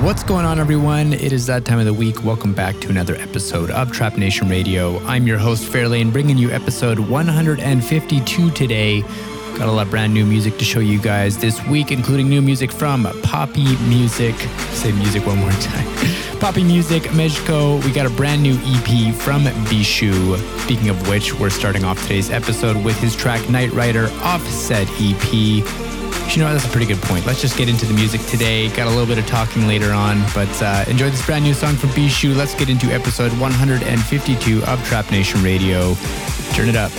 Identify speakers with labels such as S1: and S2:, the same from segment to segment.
S1: What's going on, everyone? It is that time of the week. Welcome back to another episode of Trap Nation Radio. I'm your host, Fairlane, bringing you episode 152 today. Got a lot of brand new music to show you guys this week, including new music from Paapi Muzik. Say music one more time. Paapi Muzik, Mejko. We got a brand new EP from Bishu. Speaking of which, we're starting off today's episode with his track Night Rider Offset EP. You know, that's a pretty good point. Let's just get into the music today. Got a little bit of talking later on, but uh, enjoy this brand new song from Bishu. Let's get into episode 152 of Trap Nation Radio. Turn it up.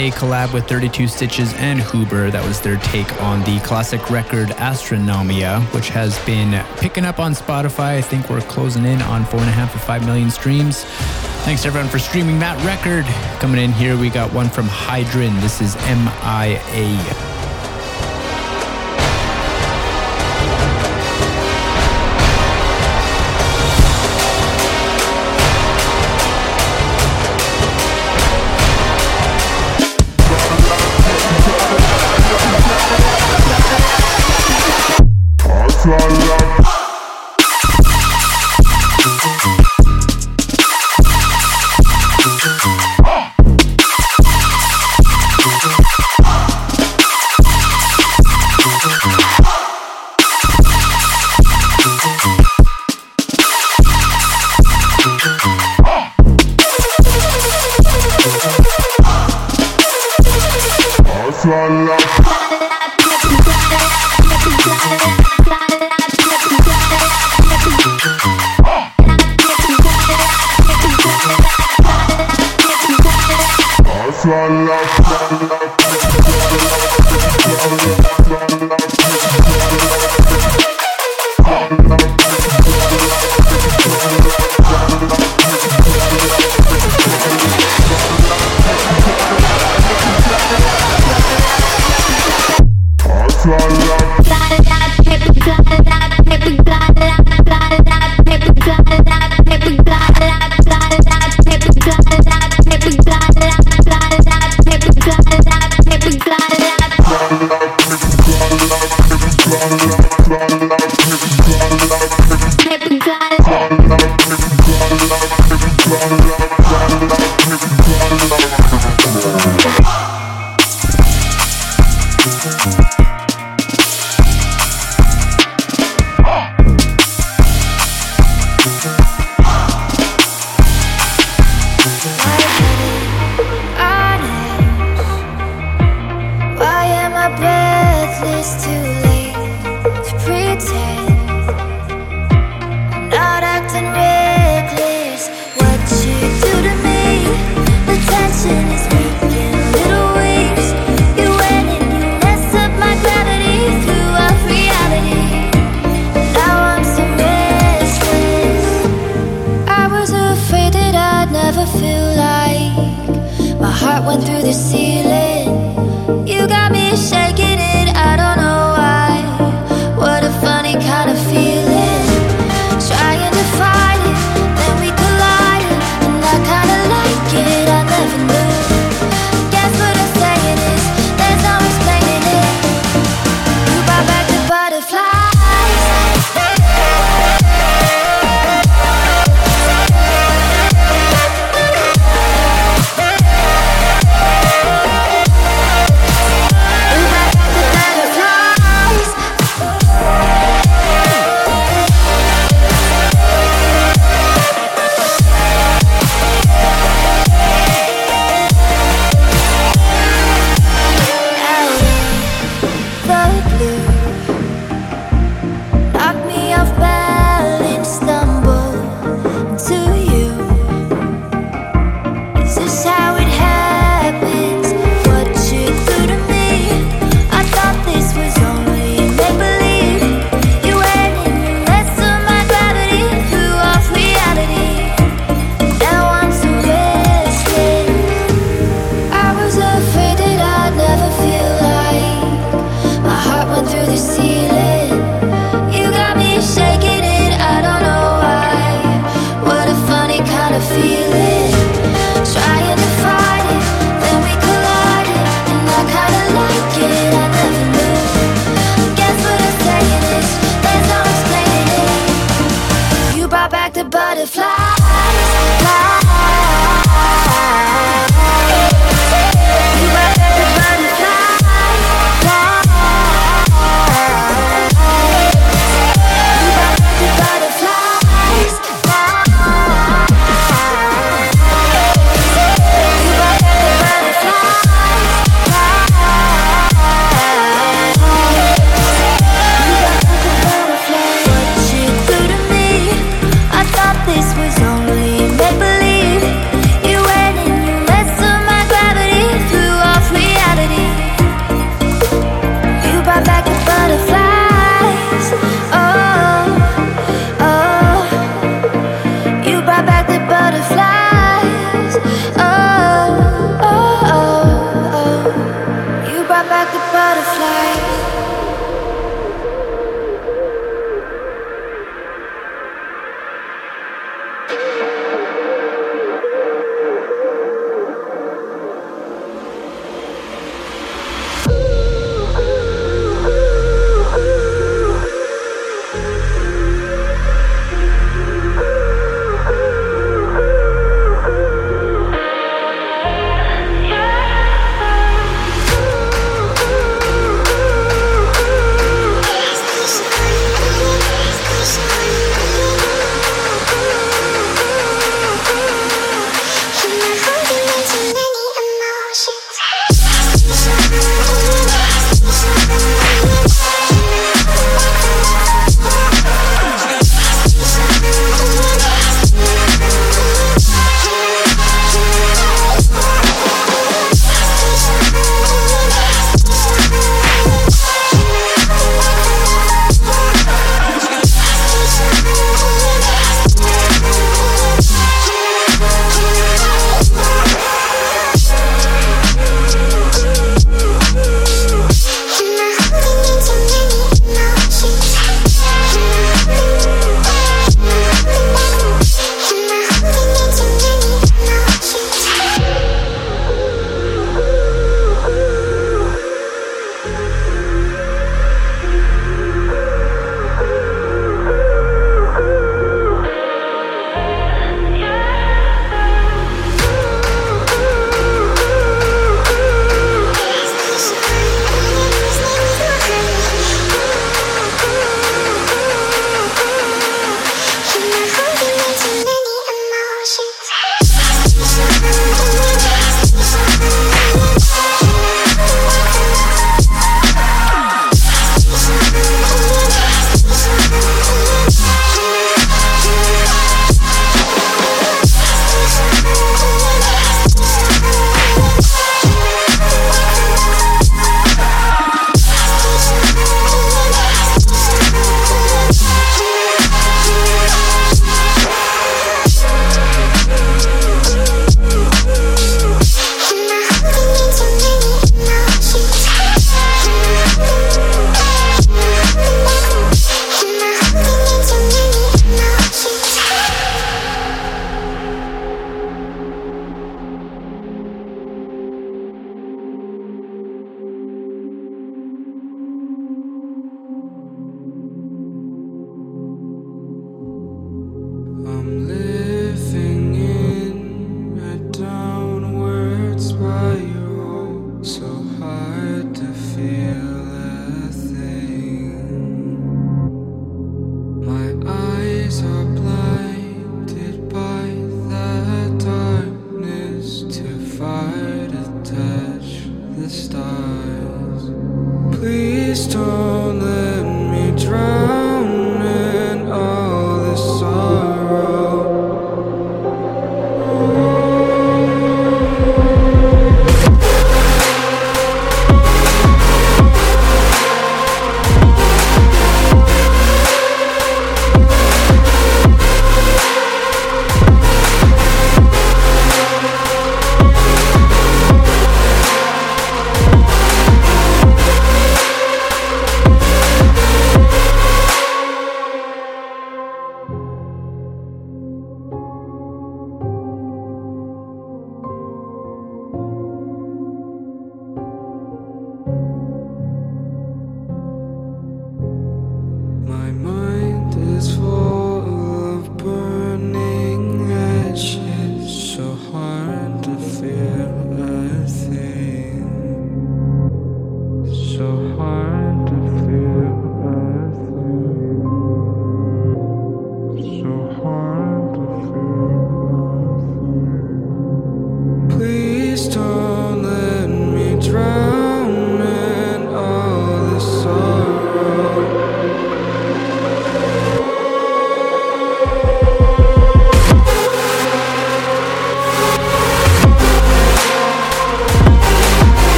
S1: A collab with 32 Stitches and Hoober. That was their take on the classic record Astronomia, which has been picking up on Spotify. I think we're closing in on four and a half or five million streams. Thanks everyone for streaming that record. Coming in here, we got one from Hydrin. This is MIA.
S2: this was
S3: round and
S1: round.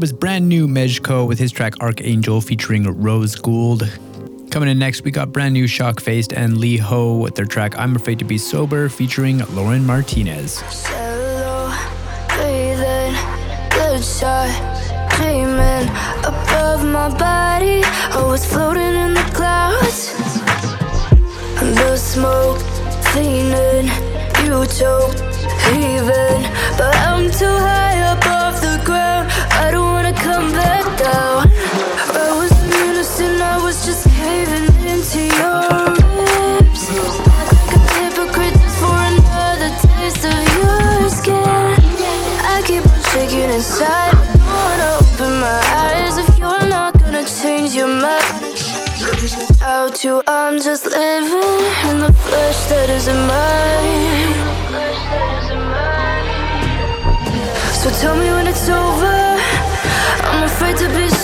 S1: episode was brand new Mejko with his track Archangel featuring Rose Ghould. Coming in next, we got brand new Shöckface and LIHO with their track I'm Afraid to Be Sober featuring Lauren Martinez.
S4: Breathing, dreaming above my body, floating in the clouds. The smoke, cleaning, you choke, even, but I'm too high above the ground. I don't wanna come back down. I was innocent, I was just caving into your ribs. Like a hypocrite just for another taste of your skin. I keep on shaking inside. I don't wanna open my eyes if you're not gonna change your mind. Out I'm just living in the flesh that isn't mine. So tell me when it's over afraid to be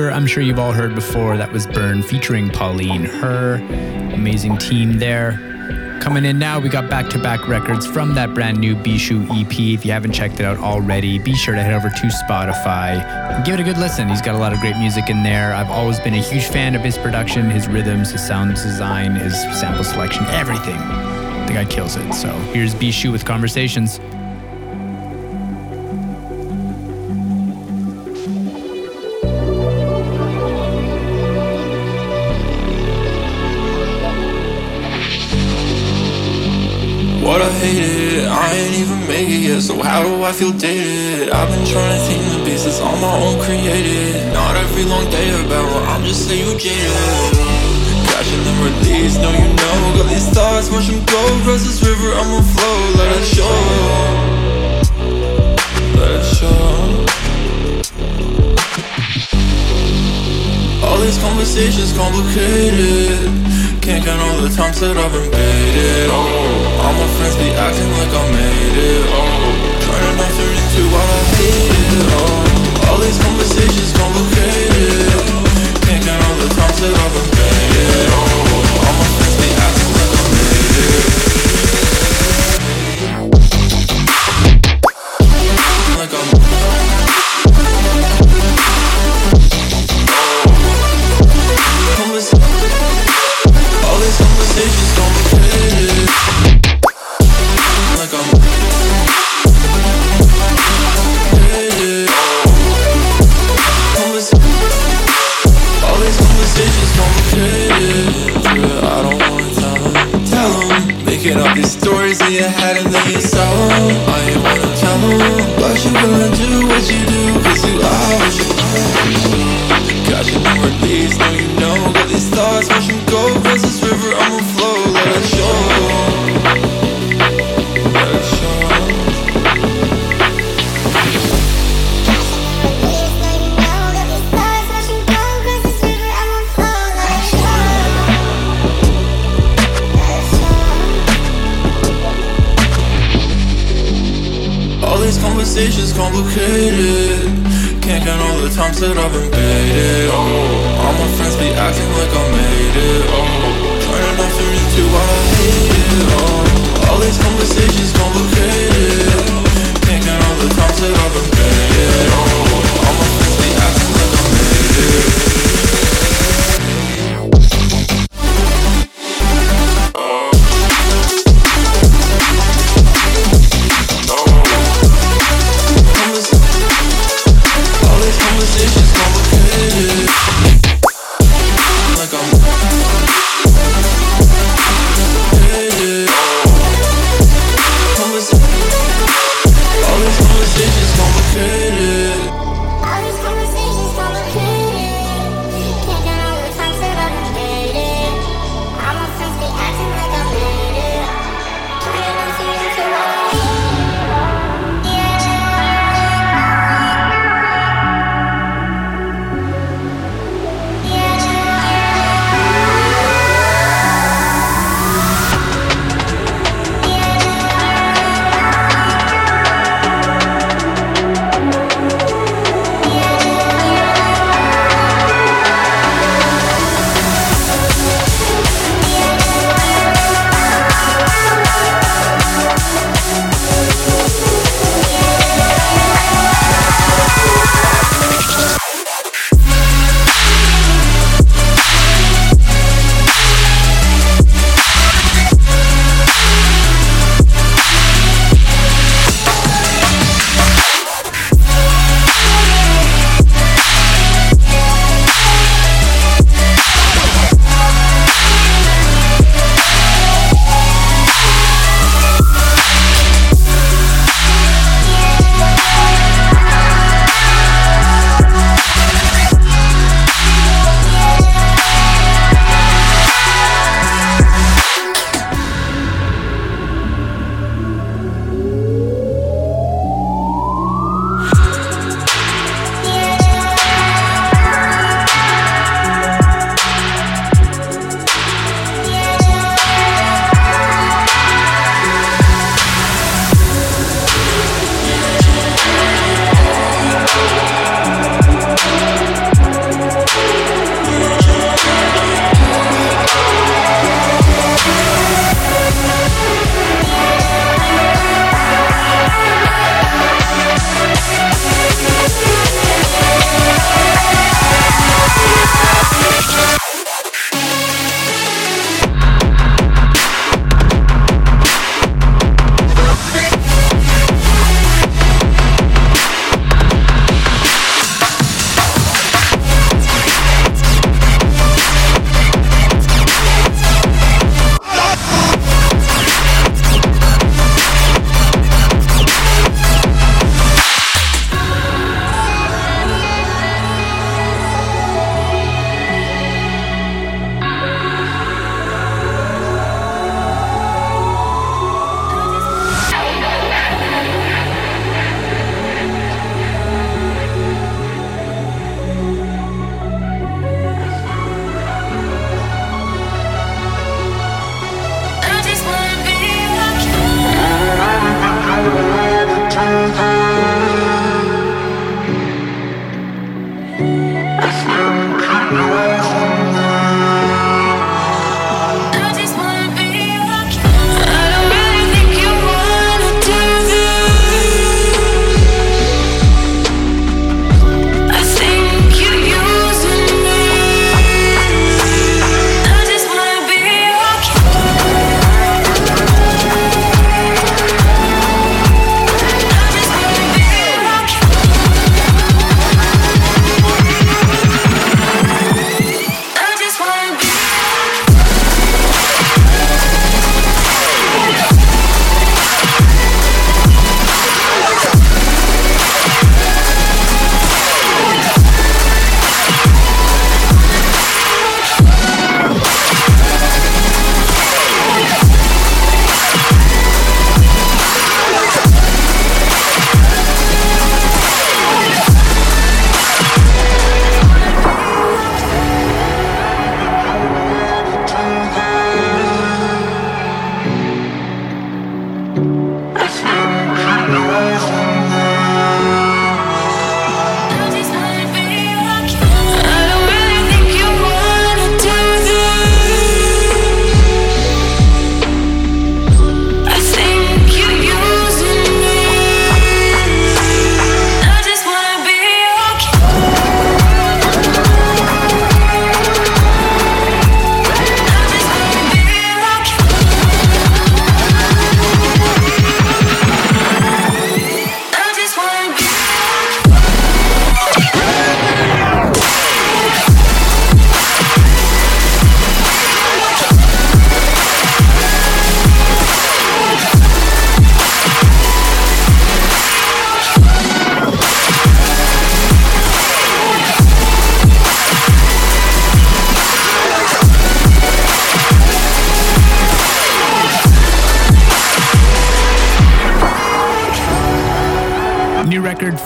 S1: Cougar, I'm sure you've all heard before. That was Burn featuring Pauline Herr amazing team there. Coming in now, we got back to back records from that brand new Bishu EP. If you haven't checked it out already, be sure to head over to Spotify and give it a good listen. He's got a lot of great music in there. I've always been a huge fan of his production, his rhythms, his sound design, his sample selection, everything. The guy kills it. So here's Bishu with Conversations.
S5: How do I feel dated? I've been trying to think the pieces on my own created. Not every long day about what I'm just say you jaded. Catching them release, no you know. Got these thoughts, watch them go. Cross this river, I'ma flow. Let it show. Let it show. All these conversations complicated. Can't count all the times that I've baited. Oh, all my friends be acting like I made it. Oh, I all these conversations complicated. Can't count all the times that I've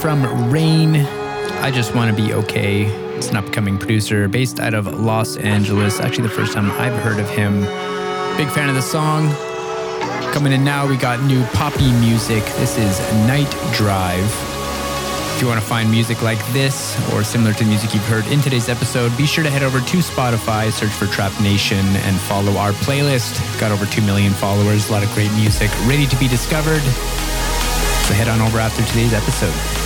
S1: from raiin. I just want to be okay. It's an upcoming producer based out of Los Angeles. Actually, the first time I've heard of him. Big fan of the song. Coming in now, we got new Paapi Muzik. This is Night Drive. If you want to find music like this or similar to the music you've heard in today's episode, be sure to head over to Spotify, search for Trap Nation, and follow our playlist. Got over 2 million followers, a lot of great music ready to be discovered. So head on over after today's episode.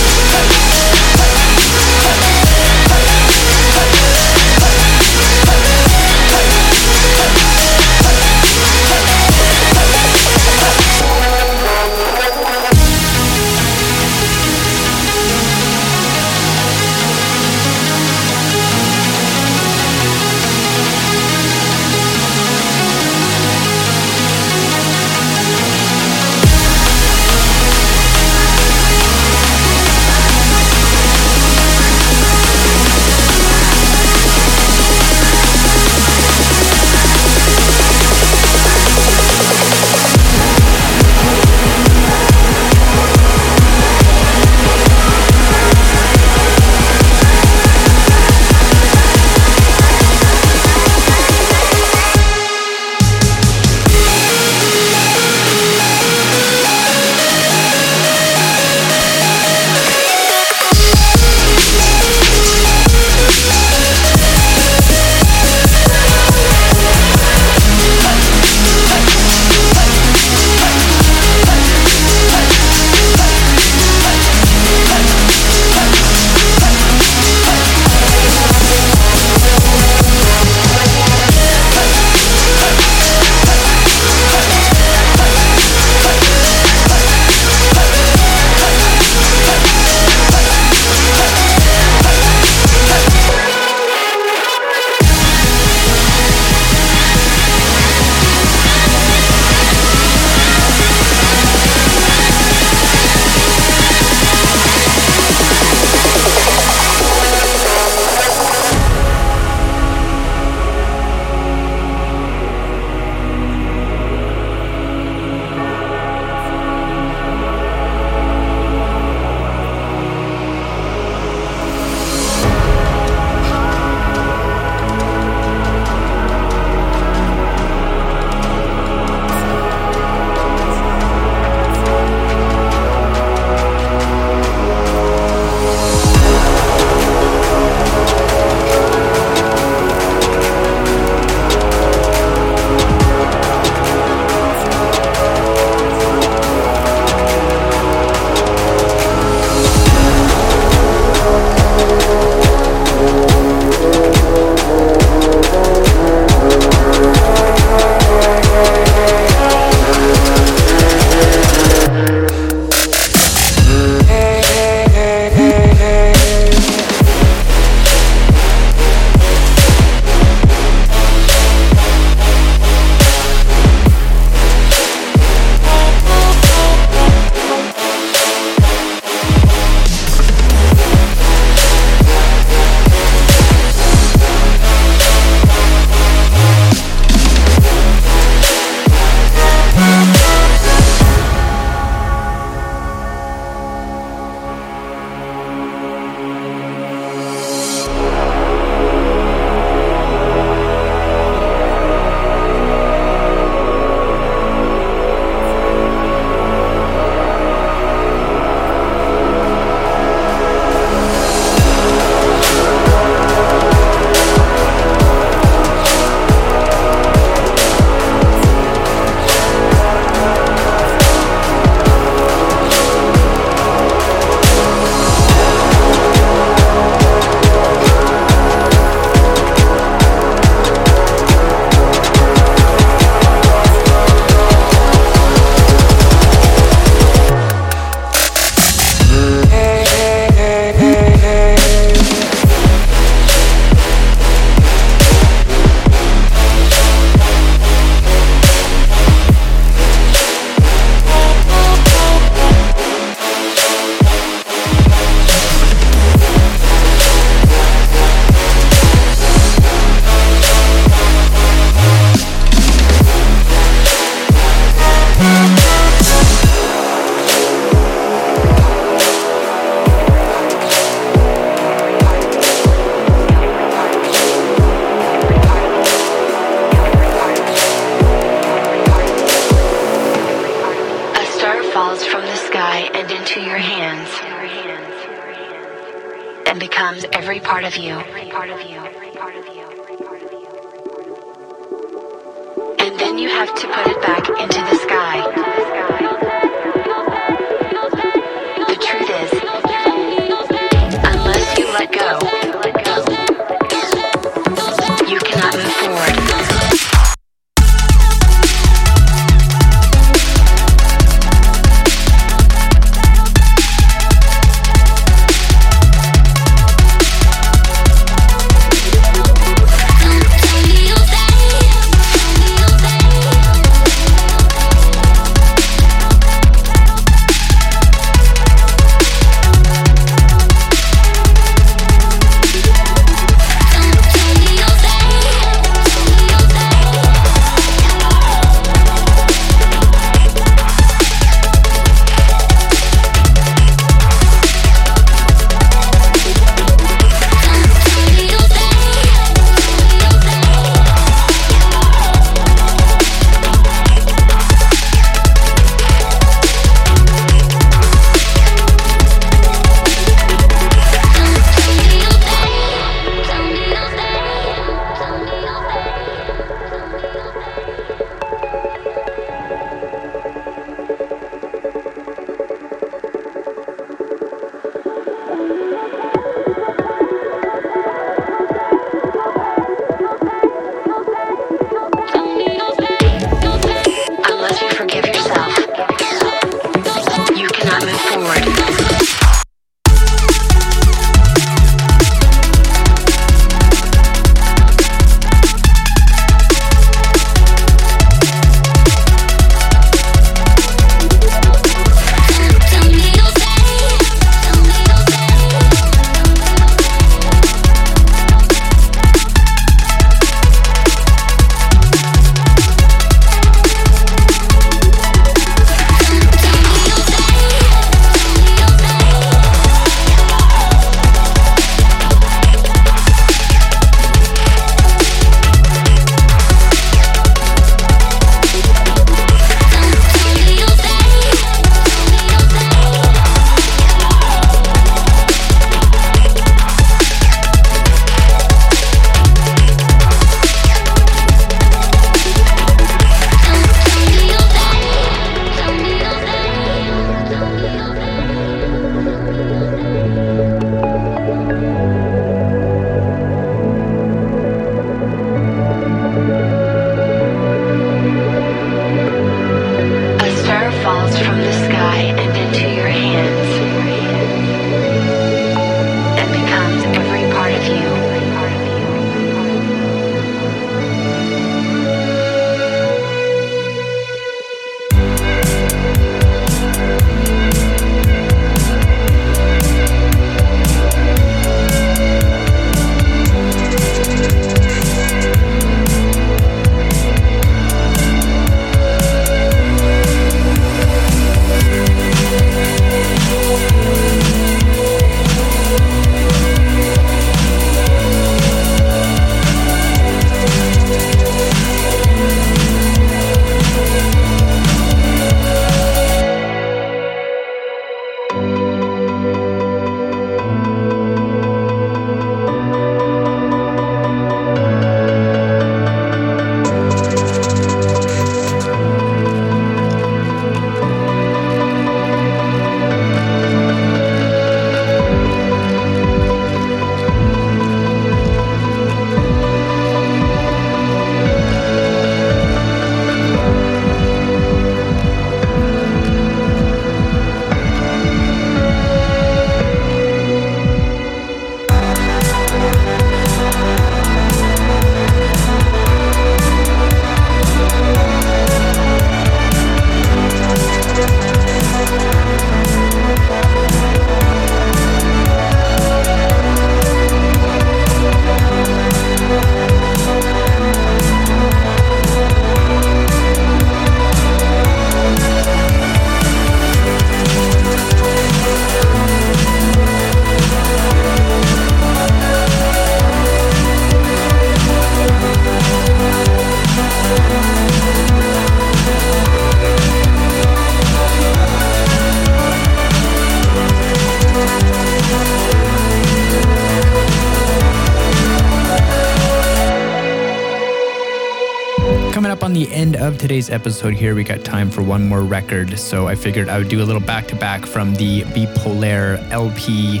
S1: Today's episode here. We got time for one more record, so I figured I would do a little back to back from the Bepolaire LP.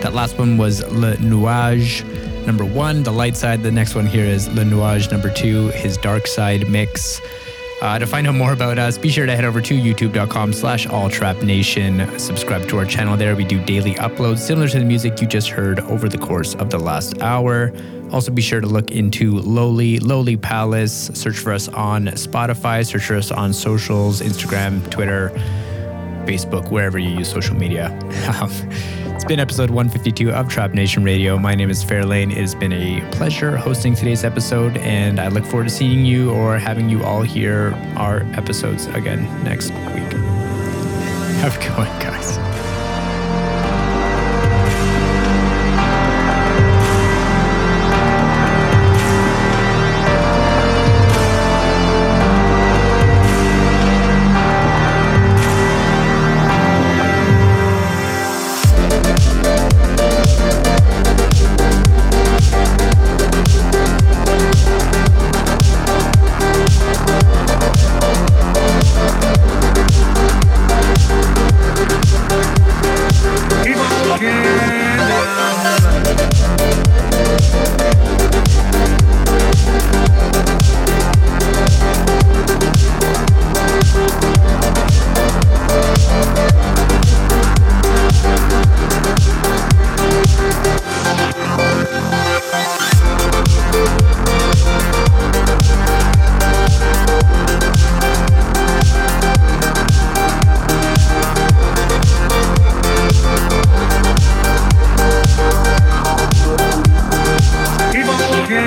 S1: That last one was Le Nuage number one, the light side. The next one here is Le Nuage number two, his dark side mix. Uh, to find out more about us, be sure to head over to youtube.com slash alltrapnation. Subscribe to our channel there. We do daily uploads similar to the music you just heard over the course of the last hour. Also, be sure to look into Lowly, Lowly Palace. Search for us on Spotify. Search for us on socials, Instagram, Twitter, Facebook, wherever you use social media. it's been episode 152 of Trap Nation Radio. My name is Fairlane. It has been a pleasure hosting today's episode, and I look forward to seeing you or having you all hear our episodes again next week. Have a good one, guys.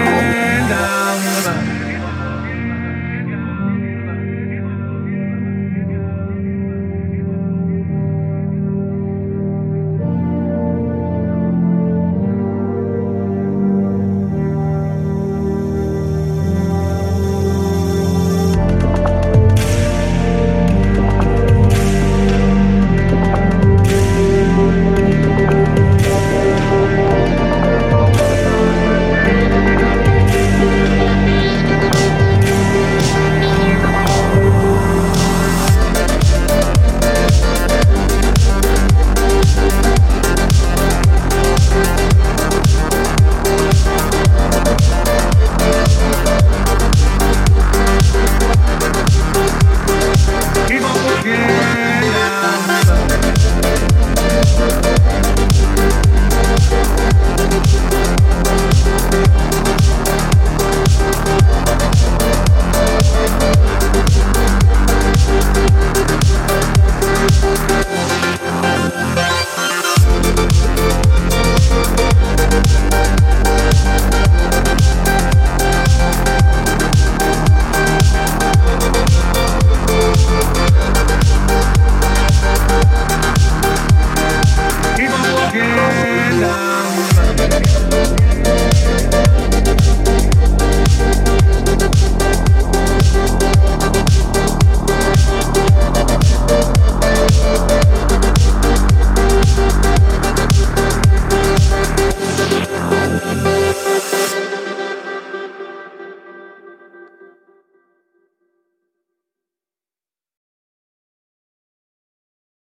S1: Yeah.